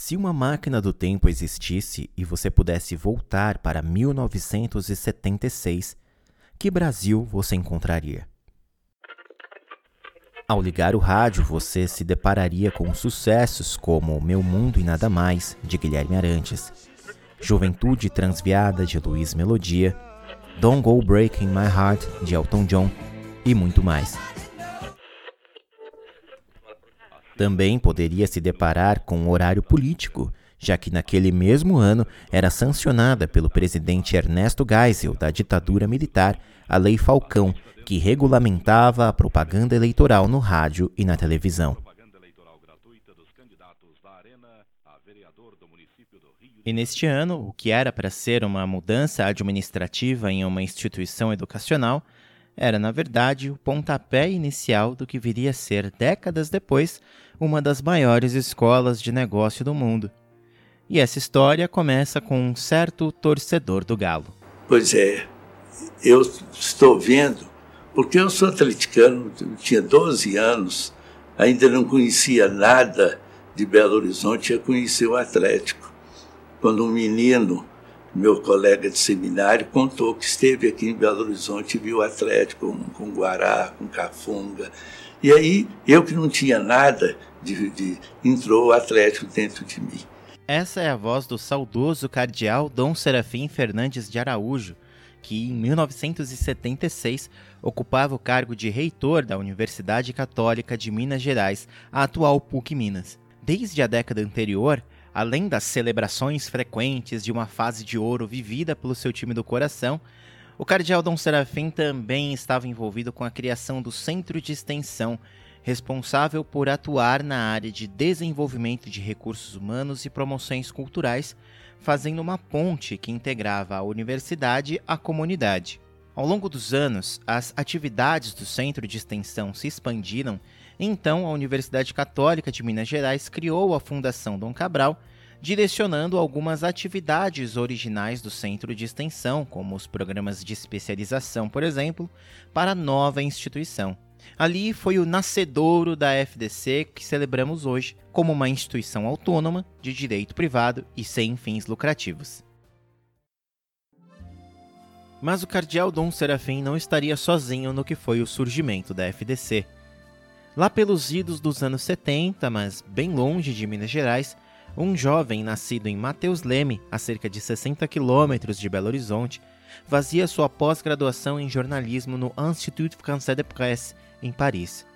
Se uma máquina do tempo existisse e você pudesse voltar para 1976, que Brasil você encontraria? Ao ligar o rádio, você se depararia com sucessos como Meu Mundo e Nada Mais, de Guilherme Arantes, Juventude Transviada, de Luiz Melodia, Don't Go Breaking My Heart, de Elton John e muito mais. Também poderia se deparar com o horário político, já que naquele mesmo ano era sancionada pelo presidente Ernesto Geisel da ditadura militar a Lei Falcão, que regulamentava a propaganda eleitoral no rádio e na televisão. E neste ano, o que era para ser uma mudança administrativa em uma instituição educacional era, na verdade, o pontapé inicial do que viria a ser, décadas depois, uma das maiores escolas de negócio do mundo. E essa história começa com um certo torcedor do Galo. Pois é, eu estou vendo, porque eu sou atleticano, tinha 12 anos, ainda não conhecia nada de Belo Horizonte, eu conheci o Atlético. Quando um menino meu colega de seminário contou que esteve aqui em Belo Horizonte viu Atlético com, com Guará, com Cafunga. E aí, eu que não tinha nada, de, de, entrou o Atlético dentro de mim. Essa é a voz do saudoso cardeal Dom Serafim Fernandes de Araújo, que em 1976 ocupava o cargo de reitor da Universidade Católica de Minas Gerais, a atual PUC Minas. Desde a década anterior, Além das celebrações frequentes de uma fase de ouro vivida pelo seu time do coração, o cardeal Dom Serafim também estava envolvido com a criação do Centro de Extensão, responsável por atuar na área de desenvolvimento de recursos humanos e promoções culturais, fazendo uma ponte que integrava a universidade à comunidade. Ao longo dos anos, as atividades do Centro de Extensão se expandiram então, a Universidade Católica de Minas Gerais criou a Fundação Dom Cabral, direcionando algumas atividades originais do centro de extensão, como os programas de especialização, por exemplo, para a nova instituição. Ali foi o nascedouro da FDC que celebramos hoje como uma instituição autônoma, de direito privado e sem fins lucrativos. Mas o cardeal Dom Serafim não estaria sozinho no que foi o surgimento da FDC. Lá pelos idos dos anos 70, mas bem longe de Minas Gerais, um jovem nascido em Mateus Leme, a cerca de 60 quilômetros de Belo Horizonte, fazia sua pós-graduação em jornalismo no Institut Français de Presse, em Paris.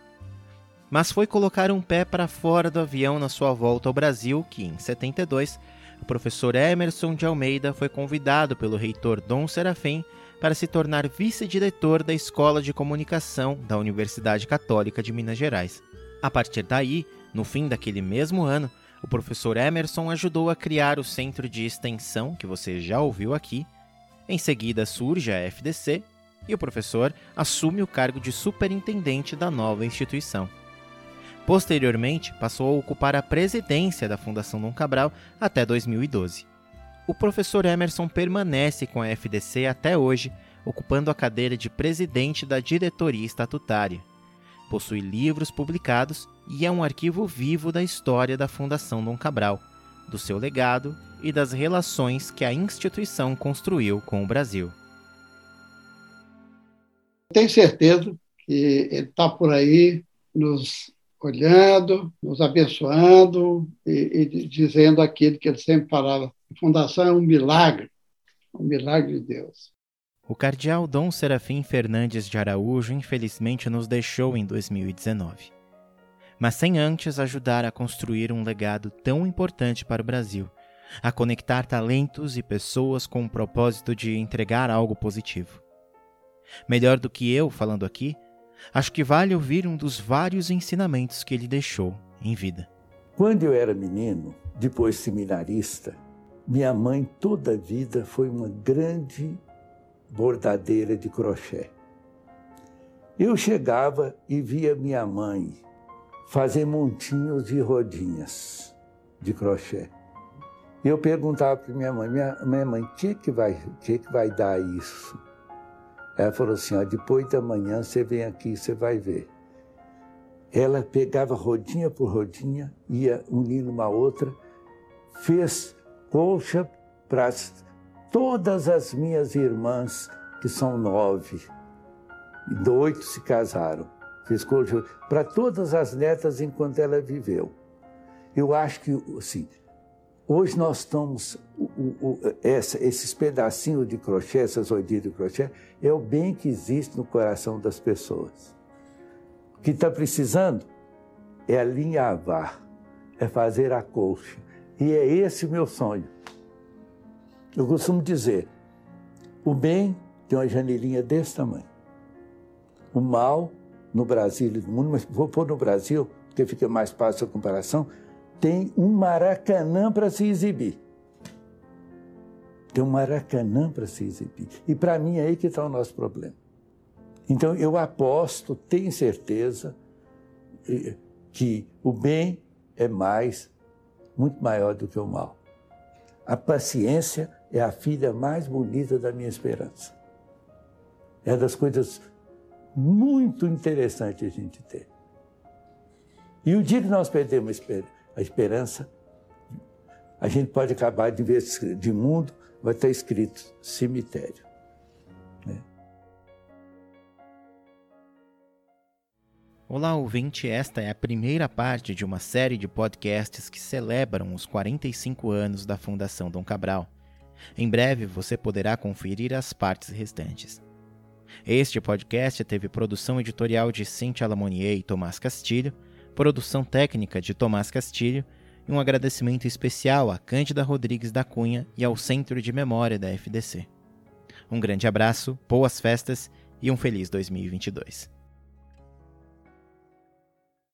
Mas foi colocar um pé para fora do avião na sua volta ao Brasil que, em 72, o professor Emerson de Almeida foi convidado pelo reitor Dom Serafim para se tornar vice-diretor da Escola de Comunicação da Universidade Católica de Minas Gerais. A partir daí, no fim daquele mesmo ano, o professor Emerson ajudou a criar o centro de extensão que você já ouviu aqui. Em seguida surge a FDC e o professor assume o cargo de superintendente da nova instituição. Posteriormente, passou a ocupar a presidência da Fundação Dom Cabral até 2012 o professor Emerson permanece com a FDC até hoje, ocupando a cadeira de presidente da diretoria estatutária. Possui livros publicados e é um arquivo vivo da história da Fundação Dom Cabral, do seu legado e das relações que a instituição construiu com o Brasil. Tenho certeza que ele está por aí nos olhando, nos abençoando e, e dizendo aquilo que ele sempre falava a fundação é um milagre, um milagre de Deus. O cardeal Dom Serafim Fernandes de Araújo infelizmente nos deixou em 2019. Mas sem antes ajudar a construir um legado tão importante para o Brasil, a conectar talentos e pessoas com o propósito de entregar algo positivo. Melhor do que eu falando aqui, acho que vale ouvir um dos vários ensinamentos que ele deixou em vida. Quando eu era menino, depois seminarista, minha mãe toda a vida foi uma grande bordadeira de crochê. Eu chegava e via minha mãe fazer montinhos de rodinhas de crochê. Eu perguntava para minha mãe, minha, minha mãe, o que, que, vai, que, que vai dar isso? Ela falou assim, ó, depois da manhã você vem aqui, você vai ver. Ela pegava rodinha por rodinha, ia unindo uma outra, fez colcha para todas as minhas irmãs, que são nove, e oito se casaram. Colcha para todas as netas enquanto ela viveu. Eu acho que, assim, hoje nós estamos, o, o, essa, esses pedacinhos de crochê, essas oidinhas de crochê, é o bem que existe no coração das pessoas. O que está precisando é alinhavar, é fazer a colcha. E é esse o meu sonho. Eu costumo dizer, o bem tem uma janelinha desse tamanho. O mal, no Brasil e no mundo, mas vou pôr no Brasil, porque fica mais fácil a comparação, tem um Maracanã para se exibir. Tem um Maracanã para se exibir. E para mim é aí que está o nosso problema. Então eu aposto, tenho certeza, que o bem é mais, muito maior do que o mal. A paciência é a filha mais bonita da minha esperança. É das coisas muito interessantes a gente ter. E o dia que nós perdemos a esperança, a gente pode acabar de ver de mundo, vai estar escrito cemitério. Né? Olá, ouvinte. Esta é a primeira parte de uma série de podcasts que celebram os 45 anos da Fundação Dom Cabral. Em breve você poderá conferir as partes restantes. Este podcast teve produção editorial de Cintia Lamonier e Tomás Castilho, produção técnica de Tomás Castilho e um agradecimento especial a Cândida Rodrigues da Cunha e ao Centro de Memória da FDC. Um grande abraço, boas festas e um feliz 2022.